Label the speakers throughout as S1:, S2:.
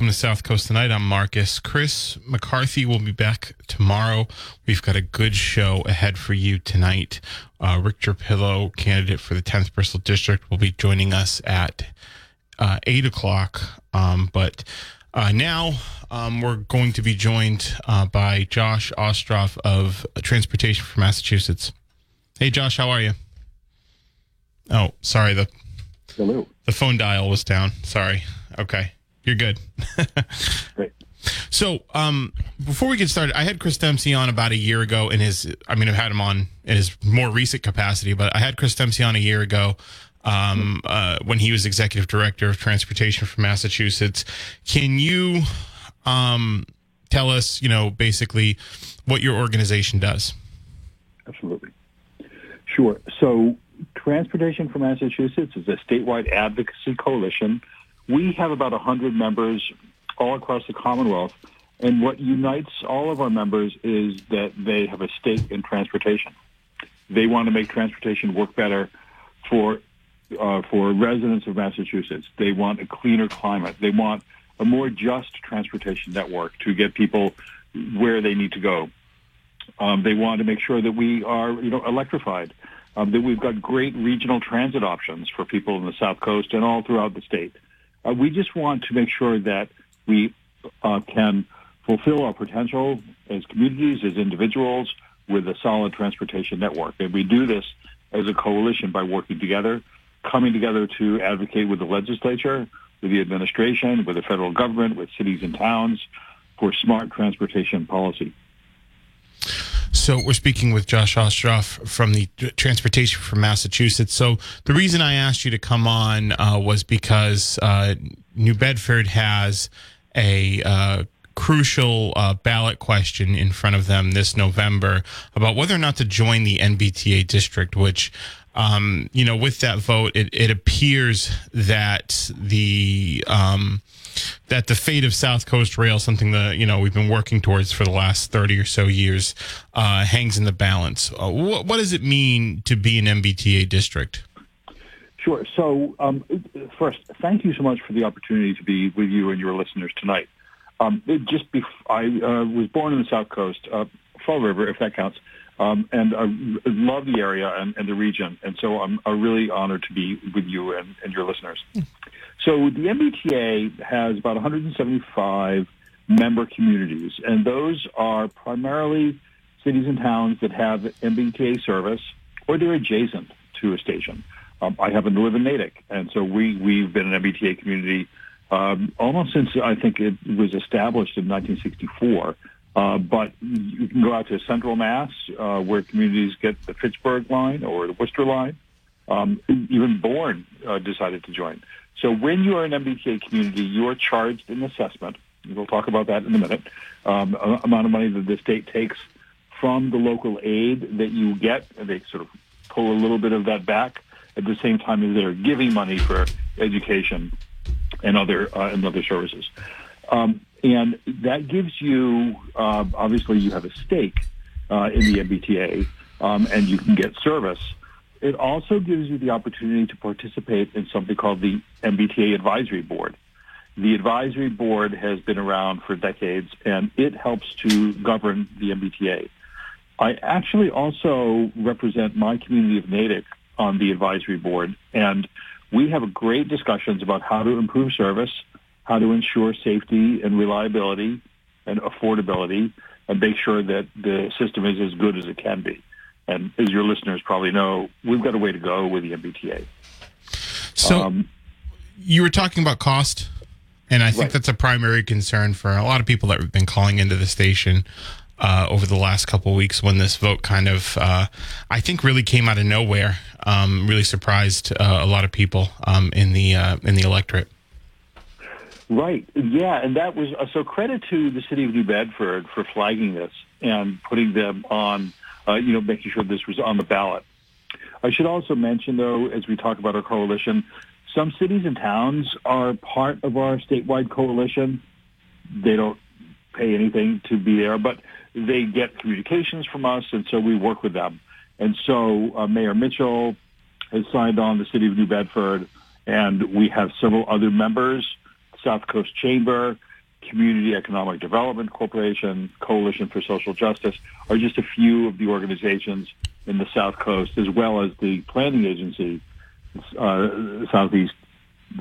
S1: Welcome to South Coast Tonight. I'm Marcus. Chris McCarthy will be back tomorrow. We've got a good show ahead for you tonight. Uh, Rick Pillow, candidate for the 10th Bristol District, will be joining us at uh, 8 o'clock. Um, but uh, now um, we're going to be joined uh, by Josh Ostroff of Transportation for Massachusetts. Hey, Josh, how are you? Oh, sorry. The
S2: Hello.
S1: the phone dial was down. Sorry. Okay. You're good.
S2: Great.
S1: So, um, before we get started, I had Chris Dempsey on about a year ago in his, I mean, I've had him on in his more recent capacity, but I had Chris Dempsey on a year ago um, uh, when he was executive director of transportation for Massachusetts. Can you um, tell us, you know, basically what your organization does?
S2: Absolutely. Sure. So, Transportation for Massachusetts is a statewide advocacy coalition. We have about 100 members all across the Commonwealth. And what unites all of our members is that they have a stake in transportation. They want to make transportation work better for uh, for residents of Massachusetts. They want a cleaner climate. They want a more just transportation network to get people where they need to go. Um, they want to make sure that we are, you know, electrified. Um, that we've got great regional transit options for people in the South Coast and all throughout the state. Uh, we just want to make sure that we uh, can fulfill our potential as communities, as individuals, with a solid transportation network. And we do this as a coalition by working together, coming together to advocate with the legislature, with the administration, with the federal government, with cities and towns for smart transportation policy.
S1: So we're speaking with Josh Ostroff from the Transportation for Massachusetts. So the reason I asked you to come on uh, was because uh, New Bedford has a uh, crucial uh, ballot question in front of them this November about whether or not to join the MBTA district, which um, you know, with that vote, it, it appears that the um, that the fate of South Coast Rail, something that you know we've been working towards for the last thirty or so years, uh, hangs in the balance. Uh, what, what does it mean to be an MBTA district?
S2: Sure. So, um, first, thank you so much for the opportunity to be with you and your listeners tonight. Um, just I uh, was born in the South Coast, uh, Fall River, if that counts. Um, and I love the area and, and, the region. And so I'm, I'm really honored to be with you and, and your listeners. So the MBTA has about 175 member communities, and those are primarily cities and towns that have MBTA service or they're adjacent to a station. Um, I happen to live in Natick, and so we, we've been an MBTA community um, almost since I think it was established in 1964. Uh, but you can go out to Central Mass, uh, where communities get the Fitchburg line or the Worcester line. Um, even Bourne uh, decided to join. So when you are an MBTA community, you are charged an assessment. We'll talk about that in a minute. Um, amount of money that the state takes from the local aid that you get, they sort of pull a little bit of that back at the same time as they're giving money for education and other uh, and other services. Um, and that gives you, uh, obviously, you have a stake uh, in the MBTA, um, and you can get service. It also gives you the opportunity to participate in something called the MBTA Advisory Board. The advisory board has been around for decades, and it helps to govern the MBTA. I actually also represent my community of Natick on the advisory board, and we have great discussions about how to improve service, how to ensure safety and reliability and affordability and make sure that the system is as good as it can be. And as your listeners probably know, we've got a way to go with the MBTA.
S1: So um, you were talking about cost, and I think right. that's a primary concern for a lot of people that have been calling into the station. uh, over the last couple of weeks when this vote kind of, uh, I think, really came out of nowhere. Um, really surprised uh, a lot of people um, in the uh, in the electorate.
S2: Right. Yeah, and that was uh, so. Credit to the city of New Bedford for flagging this and putting them on. Uh, you know, making sure this was on the ballot. I should also mention, though, as we talk about our coalition, some cities and towns are part of our statewide coalition. They don't pay anything to be there, but they get communications from us, and so we work with them. And so uh, Mayor Mitchell has signed on the city of New Bedford, and we have several other members, South Coast Chamber, Community Economic Development Corporation, Coalition for Social Justice are just a few of the organizations in the South Coast, as well as the planning agency, uh, Southeast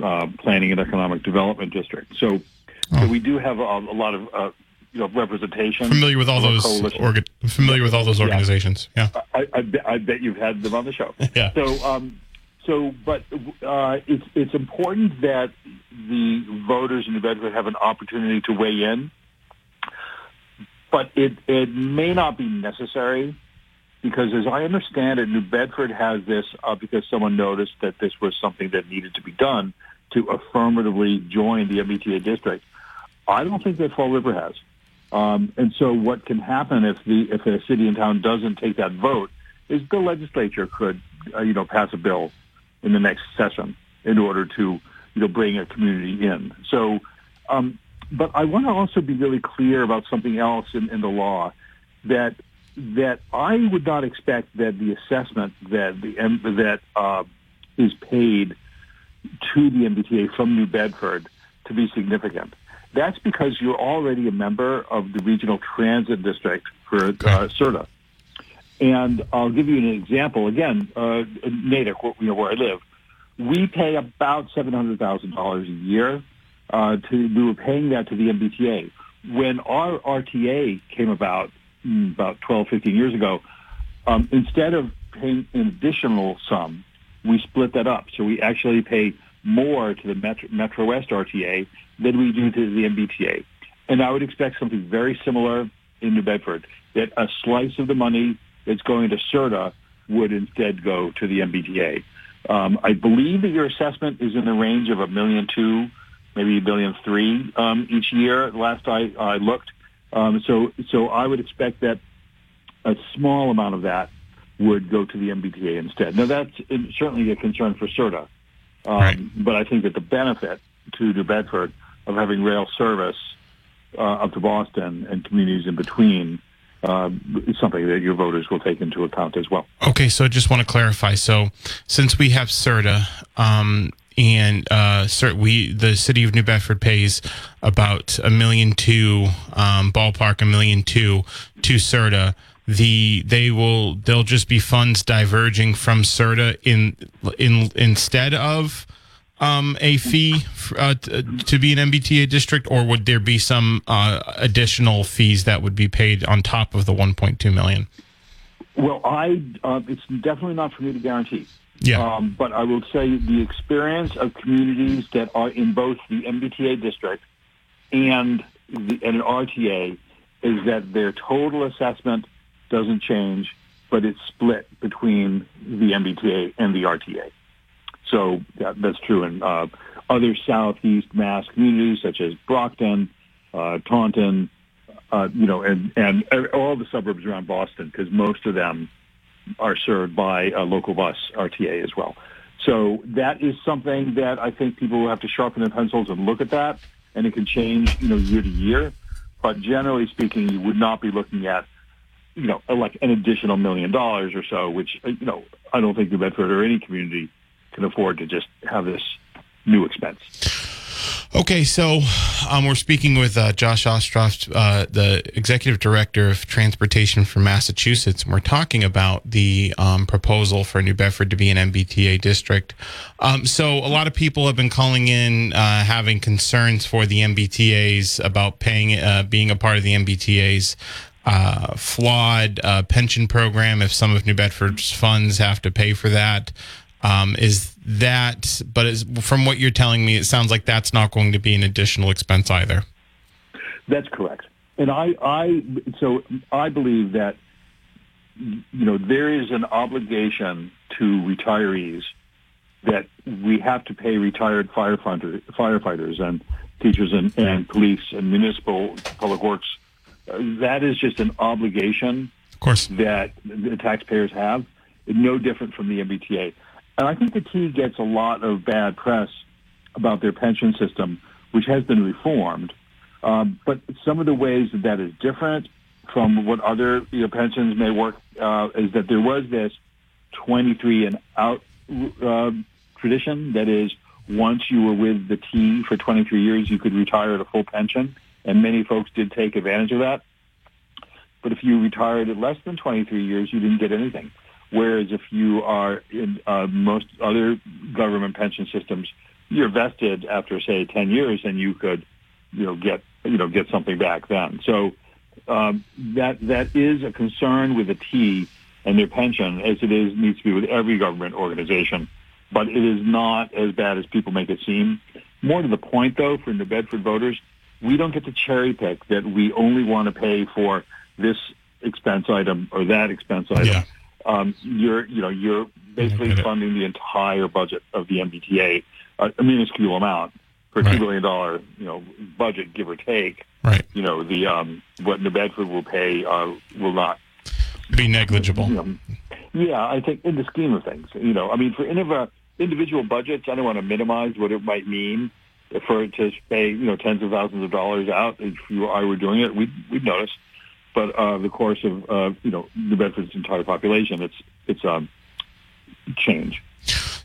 S2: uh, Planning and Economic Development District. So, oh. so we do have a, a lot of uh, you know representation.
S1: Familiar with all those orga- familiar with all those organizations. Yeah,
S2: yeah. I, I, bet, I, bet you've had them on the show.
S1: yeah.
S2: So, um, so, but uh, it's it's important that the voters in New Bedford have an opportunity to weigh in, but it it may not be necessary because, as I understand it, New Bedford has this uh, because someone noticed that this was something that needed to be done to affirmatively join the MBTA district. I don't think that Fall River has. Um, and so what can happen if the if a city and town doesn't take that vote is the legislature could uh, you know pass a bill in the next session in order to you know bring a community in. So, um, but I want to also be really clear about something else in, in the law that that I would not expect that the assessment that the that uh, is paid to the MBTA from New Bedford to be significant. That's because you're already a member of the Regional Transit District for uh, SRTA. And I'll give you an example. Again, uh, Natick, you know, where I live, we pay about $700,000 a year uh, to, we were paying that to the MBTA. When our RTA came about, mm, about 12, 15 years ago, um, instead of paying an additional sum, we split that up. So we actually pay more to the Metro, Metro West RTA than we do to the MBTA. And I would expect something very similar in New Bedford, that a slice of the money that's going to SRTA would instead go to the MBTA. Um, I believe that your assessment is in the range of a million two, maybe a billion three um, each year. Last I, I looked, um, so so I would expect that a small amount of that would go to the MBTA instead. Now that's certainly a concern for SRTA, um, right. but I think that the benefit to New Bedford of having rail service uh, up to Boston and communities in between uh, something that your voters will take into account as well.
S1: Okay, so I just want to clarify. So since we have SRTA, um, and uh, cert, we the city of New Bedford pays about a million two, um, ballpark a million two to SRTA. The they will they'll just be funds diverging from SRTA in in instead of um, a fee uh, to be an MBTA district, or would there be some uh, additional fees that would be paid on top of the 1.2 million?
S2: Well, I uh, it's definitely not for me to guarantee.
S1: Yeah.
S2: Um, but I will say the experience of communities that are in both the MBTA district and, the, and an RTA is that their total assessment doesn't change, but it's split between the MBTA and the RTA. So that, that's true in uh, other southeast Mass communities such as Brockton, uh, Taunton, uh, you know, and, and all the suburbs around Boston because most of them are served by a local bus RTA as well. So that is something that I think people will have to sharpen their pencils and look at that, and it can change, you know, year to year. But generally speaking, you would not be looking at, you know, like an additional million dollars or so, which, you know, I don't think New Bedford or any community can afford to just have this new expense.
S1: Okay, so um, we're speaking with uh, Josh Ostroff, uh, the executive director of transportation for Massachusetts, and we're talking about the um, proposal for New Bedford to be an MBTA district. Um, so, a lot of people have been calling in, uh, having concerns for the MBTAs about paying, uh, being a part of the MBTAs. Uh, flawed uh, pension program if some of New Bedford's funds have to pay for that. Um, is that, but from what you're telling me, it sounds like that's not going to be an additional expense either.
S2: That's correct. and I, I, so I believe that you know there is an obligation to retirees that we have to pay retired firefighter, firefighters and teachers and, and police and municipal public works. Uh, that is just an obligation
S1: Of course.
S2: that the taxpayers have, no different from the MBTA. And I think the T gets a lot of bad press about their pension system, which has been reformed. Um, but some of the ways that that is different from what other you know, pensions may work uh, is that there was this 23 and out uh, tradition. That is, once you were with the T for 23 years, you could retire at a full pension, and many folks did take advantage of that. But if you retired at less than 23 years, you didn't get anything. Whereas if you are in uh, most other government pension systems, you're vested after say 10 years, and you could, you know, get you know get something back then. So um, that that is a concern with the T and their pension, as it is needs to be with every government organization. But it is not as bad as people make it seem. More to the point, though, for New Bedford voters, we don't get to cherry pick that we only want to pay for this expense item or that expense item.
S1: Yeah.
S2: Um, you're, you know, you're basically funding the entire budget of the MBTA, a, a minuscule amount for a
S1: Right.
S2: two billion dollar, you know, budget, give or take.
S1: Right.
S2: You know, the um, what New Bedford will pay uh, will not
S1: Be negligible.
S2: you know, yeah, I think in the scheme of things, you know, I mean, for indiv- individual budgets, I don't want to minimize what it might mean for it to pay, you know, tens of thousands of dollars out. If you I were doing it, we'd, we'd notice. But uh, the course of, uh, you know, New Bedford's entire population, it's it's um, change.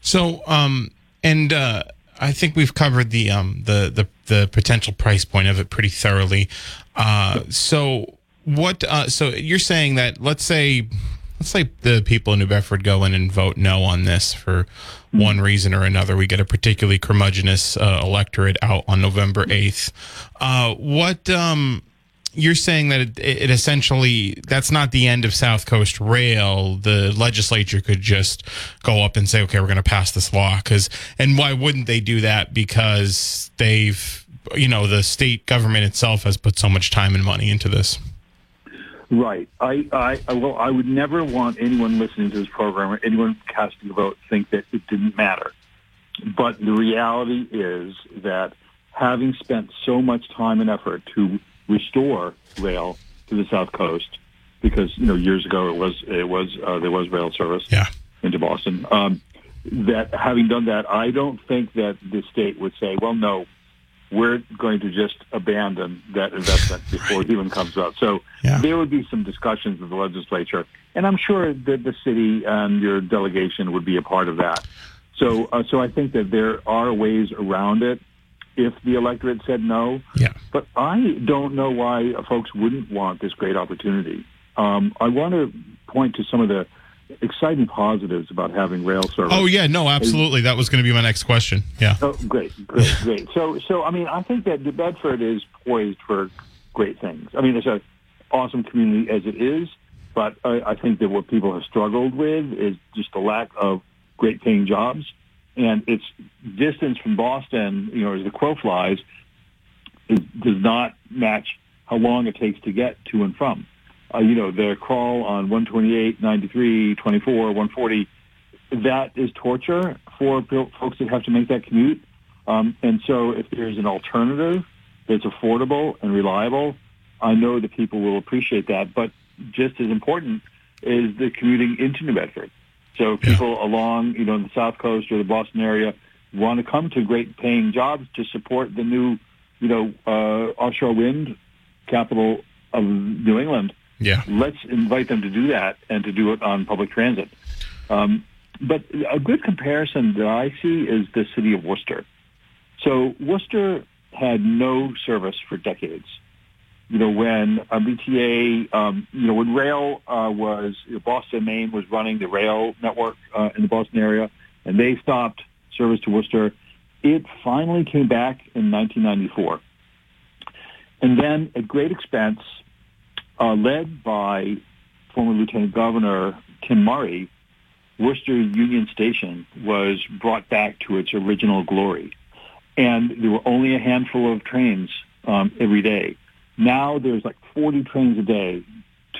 S1: So, um, and uh, I think we've covered the um the the the potential price point of it pretty thoroughly. Uh, so what? Uh, so you're saying that let's say let's say the people in New Bedford go in and vote no on this for one reason or another. We get a particularly curmudgeonous uh, electorate out on November eighth. Uh, what? Um, you're saying that it, it essentially that's not the end of South Coast Rail. The legislature could just go up and say, "Okay, we're going to pass this law." Because and why wouldn't they do that? Because they've, you know, the state government itself has put so much time and money into this.
S2: Right. I, I, well, I would never want anyone listening to this program or anyone casting a vote think that it didn't matter. But the reality is that having spent so much time and effort to restore rail to the South Coast, because you know years ago it was it was uh, there was rail service
S1: Yeah.
S2: into Boston. Um, that having done that, I don't think that the state would say, "Well, no, we're going to just abandon that investment before it even comes up." So
S1: Yeah.
S2: there would be some discussions with the legislature, and I'm sure that the city and your delegation would be a part of that. So, uh, so I think that there are ways around it if the electorate said no.
S1: Yeah.
S2: But I don't know why folks wouldn't want this great opportunity. Um, I want to point to some of the exciting positives about having rail service.
S1: Oh yeah, no, absolutely. That was going to be my next question. Yeah.
S2: Oh, great, great, great. So, so I mean, I think that New Bedford is poised for great things. I mean, it's an awesome community as it is, but I, I think that what people have struggled with is just the lack of great paying jobs, and its distance from Boston, you know, as the crow flies, is, does not match how long it takes to get to and from. Uh, you know, the crawl on 128, 93, 24, 140 that is torture for folks that have to make that commute. Um, and so if there's an alternative that's affordable and reliable, I know that people will appreciate that. But just as important is the commuting into New Bedford. So people along, you know, the South Coast or the Boston area want to come to great paying jobs to support the new, you know, uh, offshore wind capital of New England
S1: Yeah.
S2: let's invite them to do that and to do it on public transit. Um, but a good comparison that I see is the city of Worcester. So Worcester had no service for decades. You know, when a BTA, um, you know, when rail uh, was, you know, Boston, Maine was running the rail network uh, in the Boston area, and they stopped service to Worcester, it finally came back in 1994. And then at great expense, uh, led by former Lieutenant Governor Tim Murray, Worcester Union Station was brought back to its original glory. And there were only a handful of trains um, every day. Now there's like 40 trains a day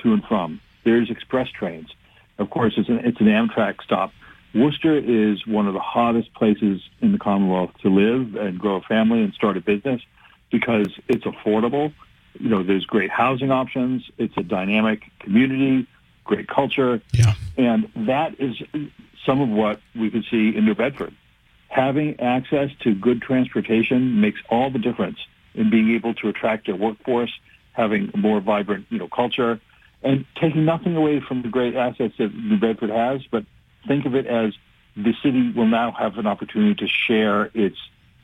S2: to and from. There's express trains. Of course, it's an, it's an Amtrak stop. Worcester is one of the hottest places in the Commonwealth to live and grow a family and start a business because it's affordable. You know, there's great housing options. It's a dynamic community, great culture.
S1: Yeah.
S2: And that is some of what we could see in New Bedford. Having access to good transportation makes all the difference in being able to attract a workforce, having a more vibrant, you know, culture, and taking nothing away from the great assets that New Bedford has, but think of it as the city will now have an opportunity to share its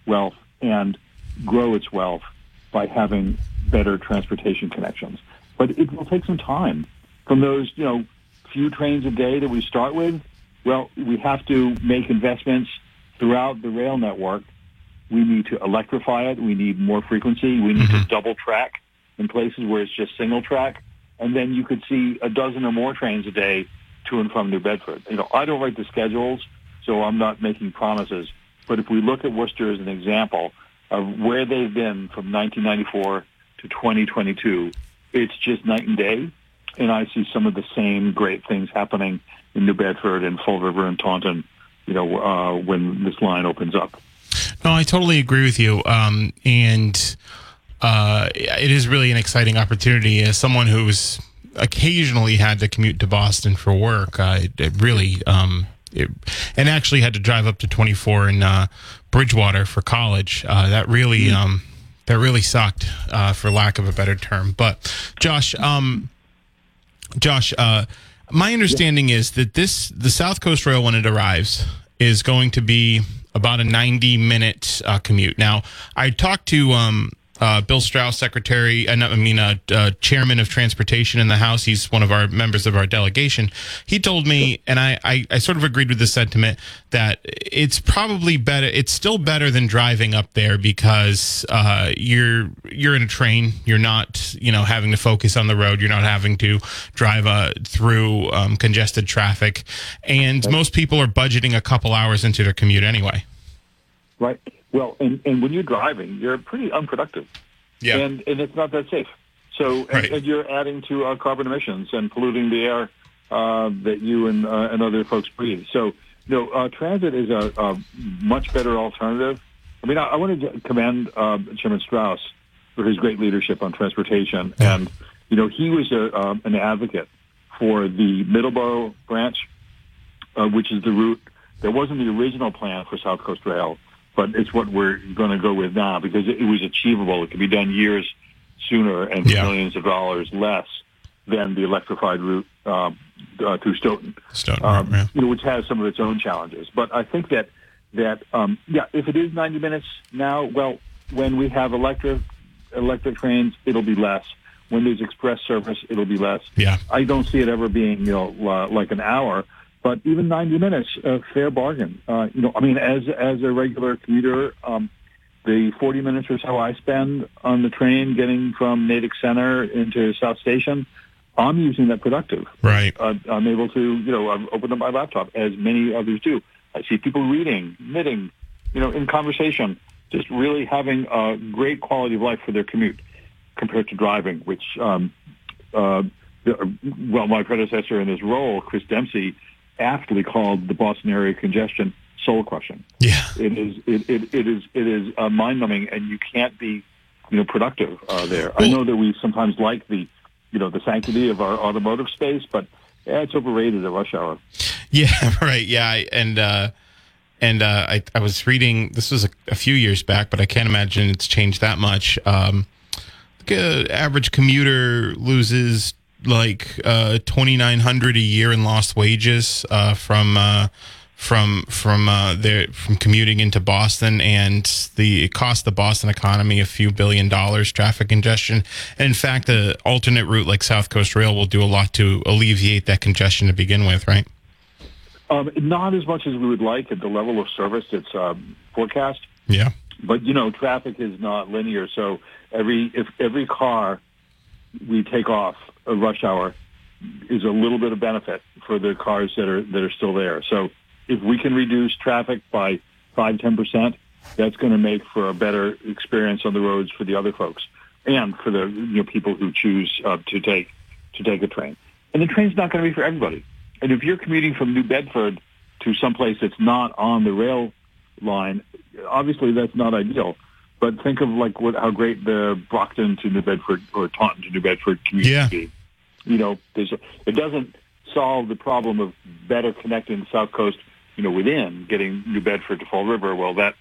S2: wealth and grow its wealth by having better transportation connections. But it will take some time. From those, you know, few trains a day that we start with, well, we have to make investments throughout the rail network. We need to electrify it. We need more frequency. We need mm-hmm. to double track in places where it's just single track. And then you could see a dozen or more trains a day to and from New Bedford. You know, I don't write the schedules, so I'm not making promises. But if we look at Worcester as an example of where they've been from 1994 to 2022, it's just night and day. And I see some of the same great things happening in New Bedford and Fall River and Taunton, you know, uh, when this line opens up.
S1: No, I totally agree with you. Um, and uh, it is really an exciting opportunity as someone who's occasionally had to commute to Boston for work. Uh, it, it, really, um, it, and actually had to drive up to 24 in uh, Bridgewater for college. Uh, that really, mm-hmm. um, that really sucked, uh, for lack of a better term. But Josh, um, Josh, uh, my understanding yeah. is that this the South Coast Rail when it arrives is going to be about a 90 minute uh, commute. Now, I talked to um, uh, Bill Straus, Secretary, uh, I mean, uh, uh, Chairman of Transportation in the House. He's one of our members of our delegation. He told me, and I, I, I sort of agreed with the sentiment that it's probably better. It's still better than driving up there because uh, you're you're in a train. You're not, you know, having to focus on the road. You're not having to drive uh, through um, congested traffic, and most people are budgeting a couple hours into their commute anyway.
S2: Right. Well, and, and when you're driving, you're pretty unproductive.
S1: Yeah.
S2: And, and it's not that safe. So, and, right. and you're adding to uh, carbon emissions and polluting the air uh, that you and, uh, and other folks breathe. So, you know, uh, transit is a, a much better alternative. I mean, I, I want to commend uh, Chairman Straus for his great leadership on transportation. Yeah. And, you know, he was a, um, an advocate for the Middleborough branch, uh, which is the route that wasn't the original plan for South Coast Rail but it's what we're going to go with now because it, was achievable. It could be done years sooner and yeah. millions of dollars less than the electrified route um, uh, through Stoughton,
S1: Stoughton um, yeah.
S2: which has some of its own challenges. But I think that that um, yeah, if it is 90 minutes now, well, when we have electric electric trains, it'll be less. When there's express service, it'll be less.
S1: Yeah,
S2: I don't see it ever being you know uh, like an hour. But even 90 minutes, a fair bargain. Uh, you know, I mean, as as a regular commuter, um, the 40 minutes or so I spend on the train getting from Natick Center into South Station, I'm using that productive.
S1: Right.
S2: Uh, I'm able to, you know, I've opened up my laptop as many others do. I see people reading, knitting, you know, in conversation, just really having a great quality of life for their commute compared to driving, which, um, uh, well, my predecessor in this role, Chris Dempsey, aptly called the Boston area congestion soul crushing.
S1: Yeah,
S2: it is. It, it, it is. It is uh, mind numbing, and you can't be, you know, productive uh, there. I know that we sometimes like the, you know, the sanctity of our automotive space, but yeah, it's overrated at rush hour.
S1: Yeah, right. Yeah, and uh, and uh, I I was reading. This was a, a, few years back, but I can't imagine it's changed that much. Um, the average commuter loses like uh, twenty nine hundred a year in lost wages uh, from uh, from from uh, their from commuting into Boston, and the it cost the Boston economy a few billion dollars. Traffic congestion, and in fact, the alternate route like South Coast Rail will do a lot to alleviate that congestion to begin with, right?
S2: Um, not as much as we would like at the level of service that's um, forecast.
S1: Yeah,
S2: but you know, traffic is not linear, so every if every car we take off a rush hour is a little bit of benefit for the cars that are that are still there. So if we can reduce traffic by five ten percent, that's going to make for a better experience on the roads for the other folks. and for the you know people who choose uh, to take to take a train. And the train's not going to be for everybody. And if you're commuting from New Bedford to someplace that's not on the rail line, obviously that's not ideal. But think of like what how great the Brockton to New Bedford or Taunton to New Bedford commute
S1: Yeah.
S2: be. You know, there's a, it doesn't solve the problem of better connecting the South Coast, you know, within getting New Bedford to Fall River. Well, that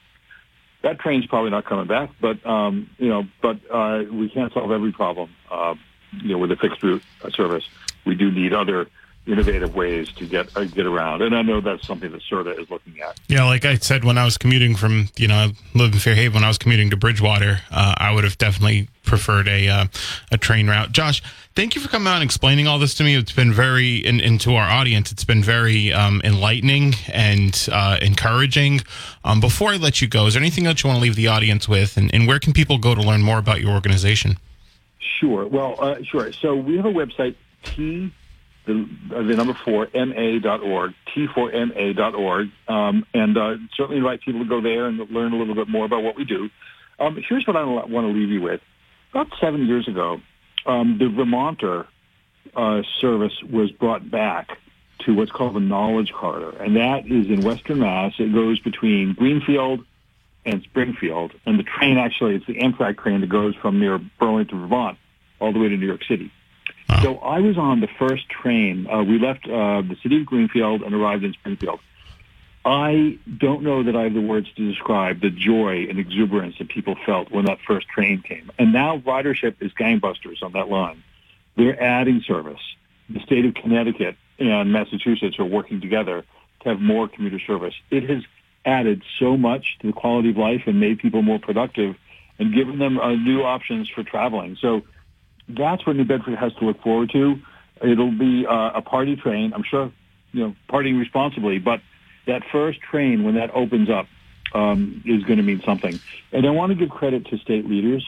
S2: that train's probably not coming back, but um, you know, but uh, we can't solve every problem. Uh, you know, with a fixed route service, we do need other innovative ways to get uh, get around, and I know that's something that SRTA is looking at.
S1: Yeah, like I said, when I was commuting from, you know, I live in Fairhaven, when I was commuting to Bridgewater, uh, I would have definitely preferred a uh, a train route. Josh, thank you for coming out and explaining all this to me. It's been very, and, and to our audience, it's been very um, enlightening and uh, encouraging. Um, before I let you go, is there anything else you want to leave the audience with, and, and where can people go to learn more about your organization?
S2: Sure. Well, uh, sure. So we have a website, T, the, uh, the number four, ma.org, t4ma.org, um, and uh, certainly invite people to go there and learn a little bit more about what we do. Um, here's what I want to leave you with. About seven years ago, um, the Vermonter uh, service was brought back to what's called the Knowledge Corridor, and that is in Western Mass. It goes between Greenfield and Springfield, and the train actually it's the Amtrak train that goes from near Burlington, Vermont, all the way to New York City. So I was on the first train. Uh, we left uh, the city of Greenfield and arrived in Springfield. I don't know that I have the words to describe the joy and exuberance that people felt when that first train came. And now ridership is gangbusters on that line. They're adding service. The state of Connecticut and Massachusetts are working together to have more commuter service. It has added so much to the quality of life and made people more productive and given them uh, new options for traveling. So that's what New Bedford has to look forward to. It'll be uh, a party train. I'm sure, you know, partying responsibly, but that first train when that opens up um, is going to mean something. And I want to give credit to state leaders.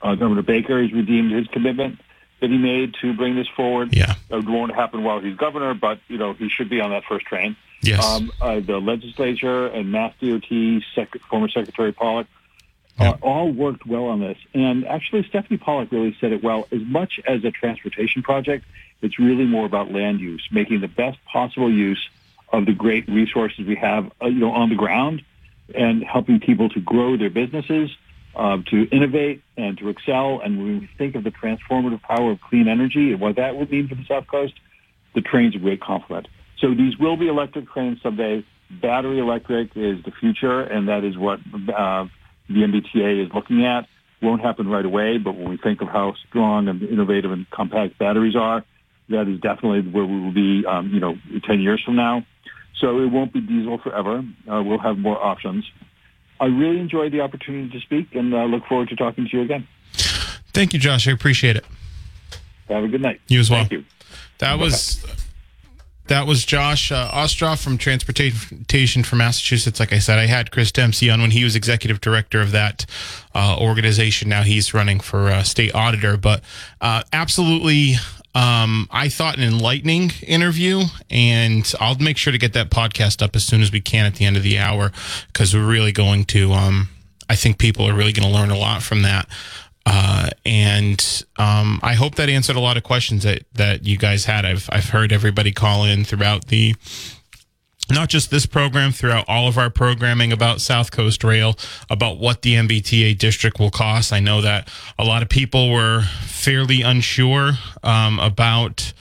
S2: Uh, Governor Baker has redeemed his commitment that he made to bring this forward.
S1: Yeah.
S2: It won't happen while he's governor, but you know he should be on that first train.
S1: Yes.
S2: Um, uh, the legislature and Mass DOT, Sec- former Secretary Pollack, uh, all worked well on this. And actually, Stephanie Pollack really said it well. As much as a transportation project, it's really more about land use, making the best possible use of the great resources we have, uh, you know, on the ground, and helping people to grow their businesses, uh, to innovate and to excel. And when we think of the transformative power of clean energy and what that would mean for the South Coast, the train's a great complement. So these will be electric trains someday. Battery electric is the future, and that is what uh, the MBTA is looking at. Won't happen right away, but when we think of how strong and innovative and compact batteries are, that is definitely where we will be, um, you know, 10 years from now. So it won't be diesel forever. Uh, we'll have more options. I really enjoyed the opportunity to speak and uh, look forward to talking to you again.
S1: Thank you, Josh. I appreciate it.
S2: Have a good night.
S1: You as well.
S2: Thank you.
S1: That was that was Josh uh, Ostroff from Transportation for Massachusetts. Like I said, I had Chris Dempsey on when he was executive director of that uh, organization. Now he's running for uh, state auditor. But uh, absolutely, um, I thought an enlightening interview, and I'll make sure to get that podcast up as soon as we can at the end of the hour because we're really going to. Um, I think people are really going to learn a lot from that. Uh, and um, I hope that answered a lot of questions that, that you guys had. I've I've heard everybody call in throughout the not just this program, throughout all of our programming about South Coast Rail, about what the MBTA district will cost. I know that a lot of people were fairly unsure um, about,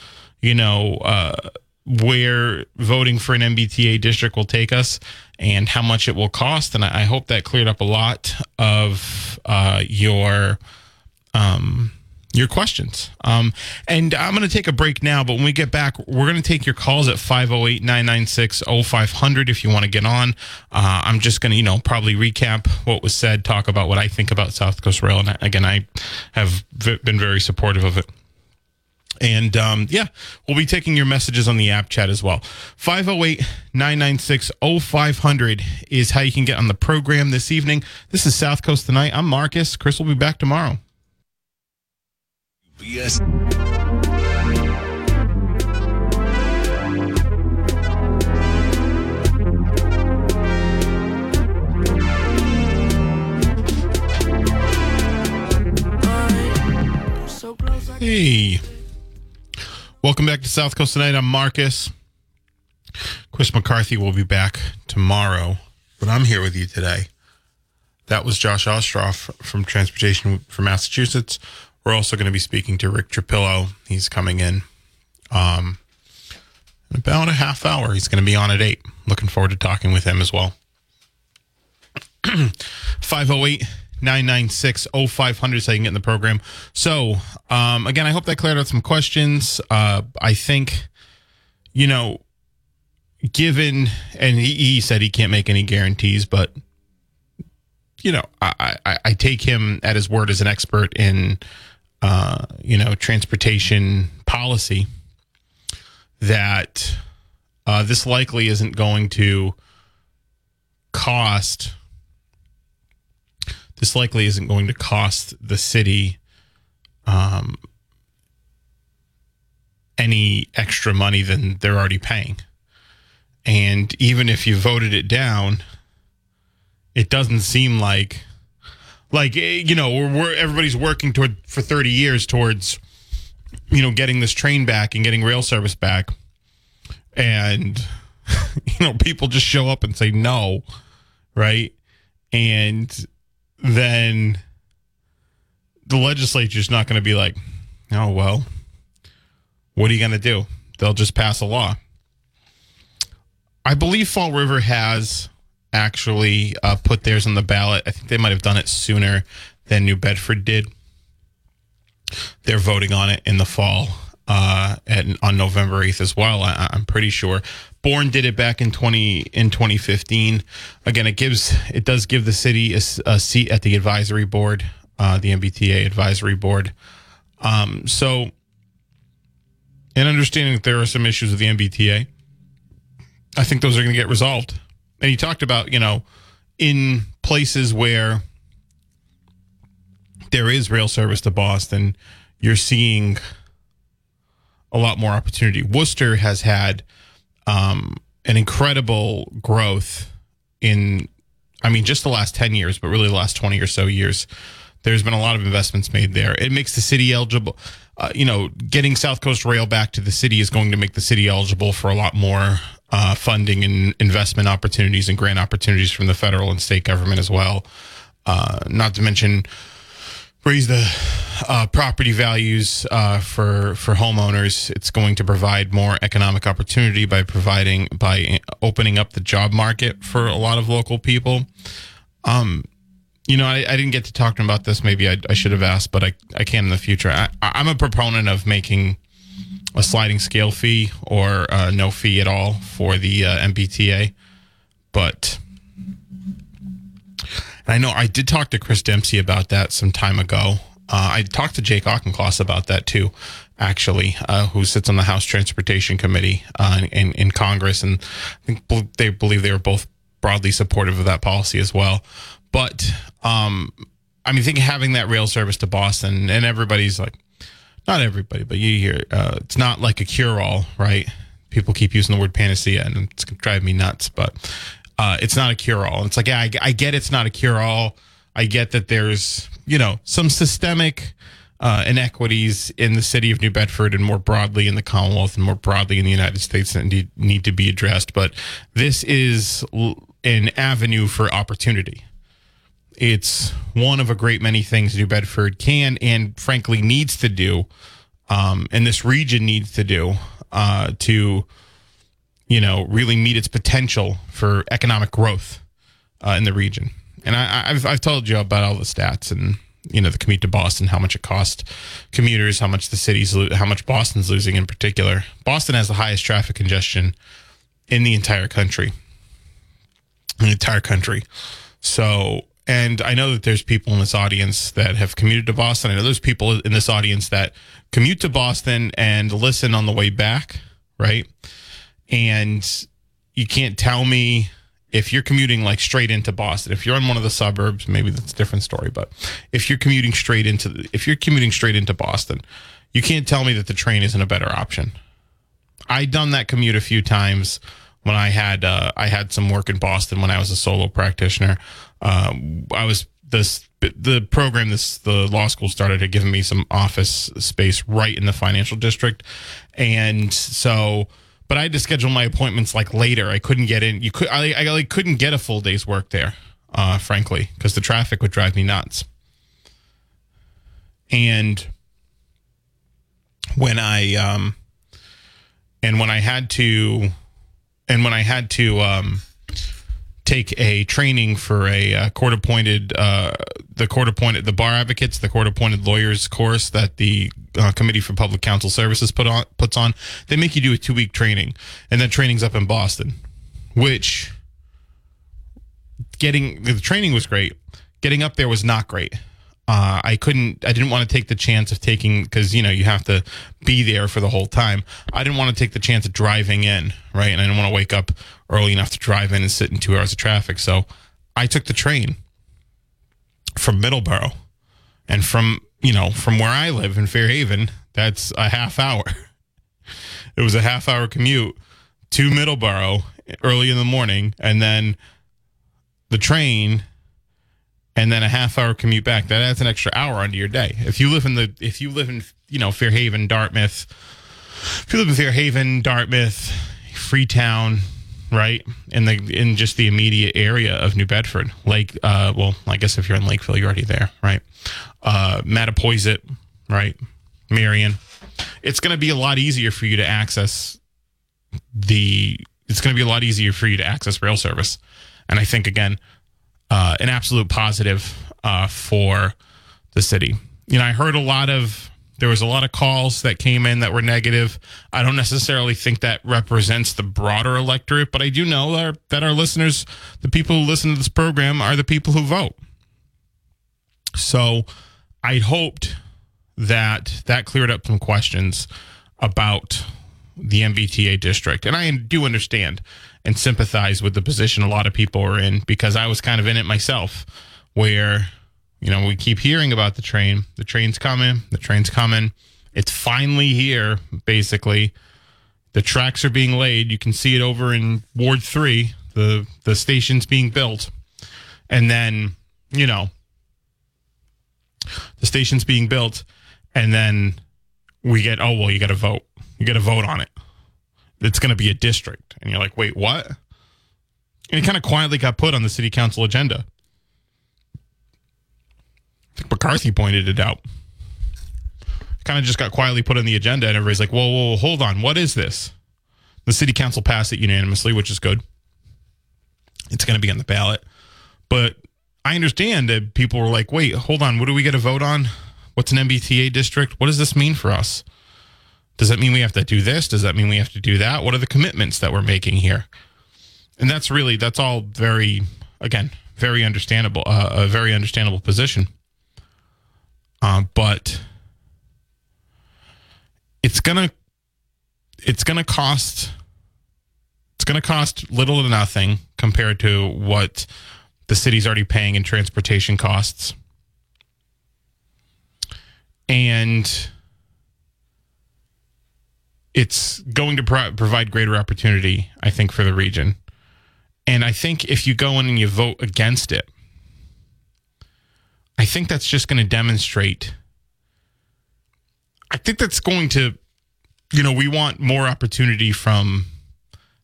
S1: you know, uh, where voting for an MBTA district will take us and how much it will cost. And I, hope that cleared up a lot of uh, your um, your questions. Um, and I'm going to take a break now, but when we get back, we're going to take your calls at 508 996 0500 if you want to get on. Uh, I'm just going to, you know, probably recap what was said, talk about what I think about South Coast Rail. And again, I have v- been very supportive of it. And um, yeah, we'll be taking your messages on the app chat as well. 508 996 0500 is how you can get on the program this evening. This is South Coast Tonight. I'm Marcus. Chris will be back tomorrow.
S3: Yes.
S1: Hey. Welcome back to South Coast Tonight. I'm Marcus. Chris McCarthy will be back tomorrow, but I'm here with you today. That was Josh Ostroff from Transportation for Massachusetts. We're also going to be speaking to Rick Trapillo. He's coming in um, in about a half hour. He's going to be on at 8. Looking forward to talking with him as well. 508 996 0500 so you can get in the program. So, um, again, I hope that cleared up some questions. Uh, I think, you know, given, and he, he said he can't make any guarantees, but, you know, I, I, I take him at his word as an expert in, uh, you know, transportation policy that uh, this likely isn't going to cost this likely isn't going to cost the city um, any extra money than they're already paying. And even if you voted it down, it doesn't seem like like eh, you know we're, we're everybody's working toward for 30 years towards you know getting this train back and getting rail service back and you know people just show up and say no right and then the legislature's not going to be like oh well what are you going to do they'll just pass a law i believe fall river has actually uh, put theirs on the ballot i think they might have done it sooner than new bedford did they're voting on it in the fall uh, on November 8th as well. I, I'm pretty sure. Bourne did it back in 20 in 2015. Again, it gives it does give the city a, a seat at the advisory board, uh, the MBTA advisory board. Um, so, and understanding that there are some issues with the MBTA, I think those are going to get resolved. And he talked about you know in places where there is rail service to Boston, you're seeing a lot more opportunity. Worcester has had um, an incredible growth in, I mean, just the last 10 years, but really the last 20 or so years. There's been a lot of investments made there. It makes the city eligible. Uh, you know, getting South Coast Rail back to the city is going to make the city eligible for a lot more uh, funding and investment opportunities and grant opportunities from the federal and state government as well. Uh, not to mention raise the uh, property values uh, for for homeowners. It's going to provide more economic opportunity by providing by opening up the job market for a lot of local people. Um, you know, I, I didn't get to talk to him about this. Maybe I, I should have asked, but I, I can in the future. I, I'm a proponent of making a sliding scale fee or uh, no fee at all for the uh, MBTA, but I know I did talk to Chris Dempsey about that some time ago. Uh, I talked to Jake Auchincloss about that too, actually, uh, who sits on the House Transportation Committee uh, in, in Congress. And I think they believe they were both broadly supportive of that policy as well. But um, I mean, I think having that rail service to Boston and everybody's like, not everybody, but you hear uh, it's not like a cure all, right? People keep using the word panacea and it's to drive me nuts. But uh, it's not a cure all. It's like, yeah, I, I, get it's not a cure all. I get that there's, you know, some systemic uh, inequities in the city of New Bedford and more broadly in the Commonwealth and more broadly in the United States that need, need to be addressed. But this is an avenue for opportunity. It's one of a great many things New Bedford can and frankly needs to do, um, and this region needs to do uh, to you know, really meet its potential for economic growth uh, in the region. And I, have I've told you about all the stats and you know the commute to Boston, how much it costs commuters, how much the city's, how much Boston's losing in particular. Boston has the highest traffic congestion in the entire country, in the entire country. So, and I know that there's people in this audience that have commuted to Boston. I know there's people in this audience that commute to Boston and listen on the way back, right? And you can't tell me if you're commuting like straight into Boston, if you're in one of the suburbs, maybe that's a different story. But if you're commuting straight into the, if you're commuting straight into Boston, you can't tell me that the train isn't a better option. I done that commute a few times when I had uh, I had some work in Boston when I was a solo practitioner. Uh, I was this the program this the law school started had given me some office space right in the financial district, and so. But I had to schedule my appointments like later. I couldn't get in. You could. I, I like couldn't get a full day's work there, uh, frankly, because the traffic would drive me nuts. And when I um, and when I had to, and when I had to um, take a training for a uh, court appointed, uh, the court appointed, the bar advocates, the court appointed lawyers course that the uh, Committee for Public Counsel Services put on puts on. They make you do a two week training, and that training's up in Boston, which getting the training was great. Getting up there was not great. Uh, I couldn't, I didn't want to take the chance of taking, because, you know, you have to be there for the whole time. I didn't want to take the chance of driving in, right? And I didn't want to wake up early enough to drive in and sit in two hours of traffic. So I took the train from Middleborough. And from, you know, from where I live in Fairhaven, that's a half hour. It was a half hour commute to Middleborough early in the morning. And then the train and then a half hour commute back. That adds an extra hour onto your day. If you live in the, if you live in, you know, Fairhaven, Dartmouth, if you live in Fairhaven, Dartmouth, Freetown, right, in the in just the immediate area of New Bedford, Lake, uh, well, I guess if you're in Lakeville, you're already there, right? Uh, Mattapoisett, right, Marion. It's going to be a lot easier for you to access the. It's going to be a lot easier for you to access rail service, and I think again uh, an absolute positive uh, for the city. You know, I heard a lot of there was a lot of calls that came in that were negative. I don't necessarily think that represents the broader electorate, but I do know that our, that our listeners, the people who listen to this program, are the people who vote. So I hoped that that cleared up some questions about the MBTA district. And I do understand and sympathize with the position a lot of people are in because I was kind of in it myself where you know we keep hearing about the train the train's coming the train's coming it's finally here basically. The tracks are being laid you can see it over in ward 3 the the station's being built and then you know the station's being built and then we get oh well you got to vote. You got to vote on it it's going to be a district. And you're like, wait, what? And it kind of quietly got put on the city council agenda. I think McCarthy pointed it out. kind of just got quietly put on the agenda, and everybody's like, whoa, whoa, hold on. What is this? The city council passed it unanimously, which is good. It's going to be on the ballot. But I understand that people were like, wait, hold on. What do we get to vote on? What's an MBTA district? What does this mean for us? Does that mean we have to do this? Does that mean we have to do that? What are the commitments that we're making here? And that's really that's all very again very understandable uh, a very understandable position. Uh, but it's gonna it's gonna cost it's gonna cost little to nothing compared to what the city's already paying in transportation costs. And it's going to pro- provide greater opportunity, I think, for the region. And I think if you go in and you vote against it, I think that's just going to demonstrate. I think that's going to, you know, we want more opportunity from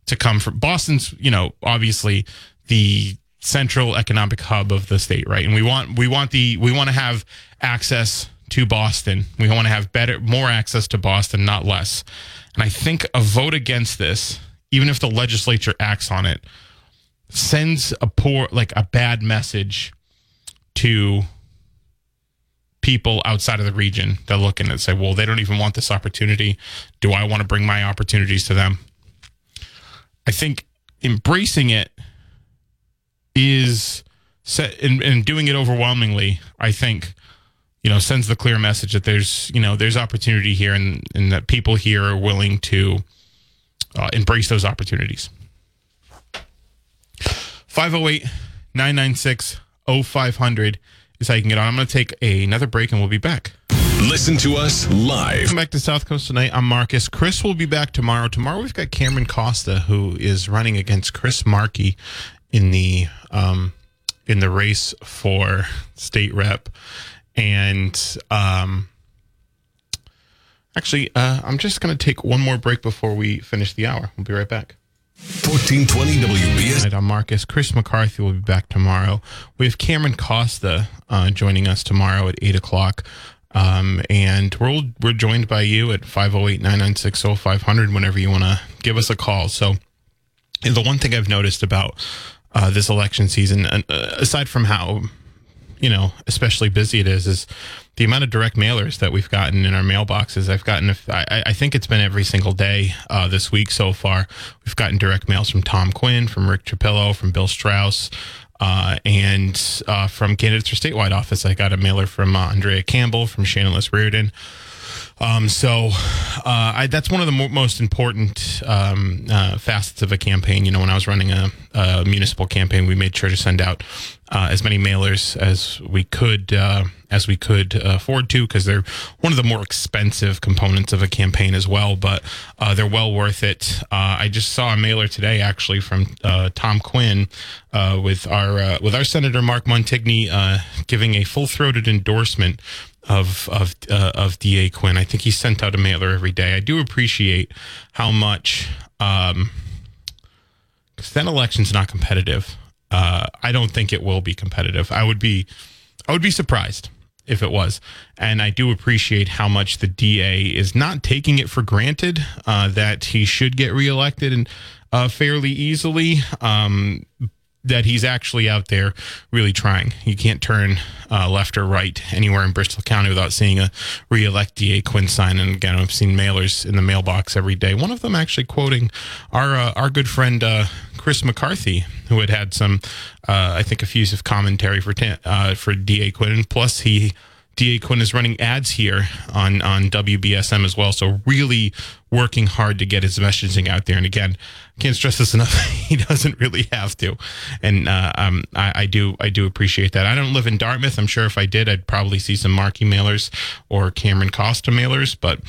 S1: to come from Boston's, you know, obviously the central economic hub of the state, right? And we want we want the we want to have access to Boston. We want to have better more access to Boston, not less. And I think a vote against this, even if the legislature acts on it, sends a poor, like a bad message to people outside of the region that look in and say, well, they don't even want this opportunity. Do I want to bring my opportunities to them? I think embracing it is set and, and doing it overwhelmingly, I think you know sends the clear message that there's you know there's opportunity here and, and that people here are willing to uh, embrace those opportunities 508 996 0500 is how you can get on i'm going to take another break and we'll be back
S3: Listen to us live.
S1: Welcome back to South Coast tonight. I'm Marcus. Chris will be back tomorrow. Tomorrow we've got Cameron Costa, who is running against Chris Markey in the um, in the race for state rep. And um, actually, uh, I'm just going to take one more break before we finish the hour. We'll be right back.
S3: 1420 WBS.
S1: Right, I'm Marcus. Chris McCarthy will be back tomorrow. We have Cameron Costa uh, joining us tomorrow at 8 o'clock. Um, and we're, we're joined by you at 508 996 0500 whenever you want to give us a call. So, the one thing I've noticed about uh, this election season, uh, aside from how, you know, especially busy it is, is the amount of direct mailers that we've gotten in our mailboxes. I've gotten, I, I think it's been every single day uh, this week so far. We've gotten direct mails from Tom Quinn, from Rick Trapillo, from Bill Straus, uh, and uh, from candidates for statewide office. I got a mailer from uh, Andrea Campbell, from Shannon Liss Riordan. Um, so uh, I, that's one of the mo- most important um, uh, facets of a campaign. You know, when I was running a, a municipal campaign, we made sure to send out uh, as many mailers as we could uh, as we could afford to because they're one of the more expensive components of a campaign as well. But uh, they're well worth it. Uh, I just saw a mailer today actually from Tom Quinn with our with our Senator Mark Montigny giving a full throated endorsement of of uh, of Da Quinn. I think he sent out a mailer every day. I do appreciate how much um, because that election's not competitive. Uh, I don't think it will be competitive. I would be I would be surprised if it was. And I do appreciate how much the DA is not taking it for granted uh, that he should get reelected and uh, fairly easily. Um, that he's actually out there really trying. You can't turn uh, left or right anywhere in Bristol County without seeing a re-elect DA Quinn sign. And again, I've seen mailers in the mailbox every day. One of them actually quoting our uh, our good friend uh, Chris McCarthy, who had had some, uh, I think, effusive commentary for uh, for DA Quinn. Plus, he DA Quinn is running ads here on on WBSM as well. So really working hard to get his messaging out there. And again, can't stress this enough. he doesn't really have to, and uh, um, I, I, do I do appreciate that. I don't live in Dartmouth. I'm sure if I did, I'd probably see some Markey mailers or Cameron Costa mailers, but.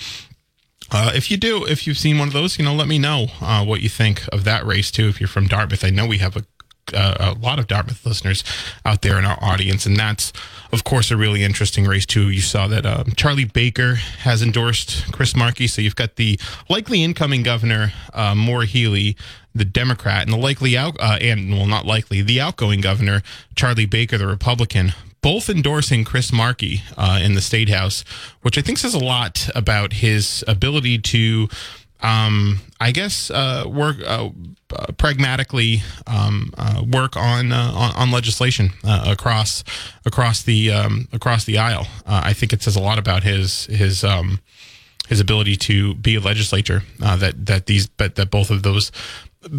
S1: Uh, if you do, if you've seen one of those, you know, let me know uh, what you think of that race too. If you're from Dartmouth, I know we have a uh, a lot of Dartmouth listeners out there in our audience, and that's of course a really interesting race too. You saw that um, Charlie Baker has endorsed Chris Markey, so you've got the likely incoming governor uh, Maura Healey, the Democrat, and the likely out uh, and well not likely the outgoing governor Charlie Baker, the Republican. Both endorsing Chris Markey uh, in the state house, which I think says a lot about his ability to um, I guess uh, work uh, uh, pragmatically um, uh, work on, uh, on, on legislation uh, across across the um, across the aisle. I think it says a lot about his his um, his ability to be a legislator. that that these but that both of those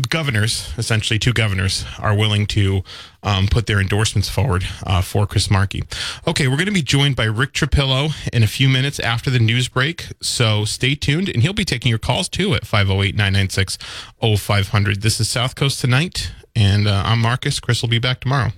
S1: governors, essentially two governors, are willing to um, put their endorsements forward uh, for Chris Markey. Okay, we're going to be joined by Rick Trapillo in a few minutes after the news break. So stay tuned, and he'll be taking your calls too at 508 996 0500. This is South Coast Tonight, and uh, I'm Marcus. Chris will be back tomorrow.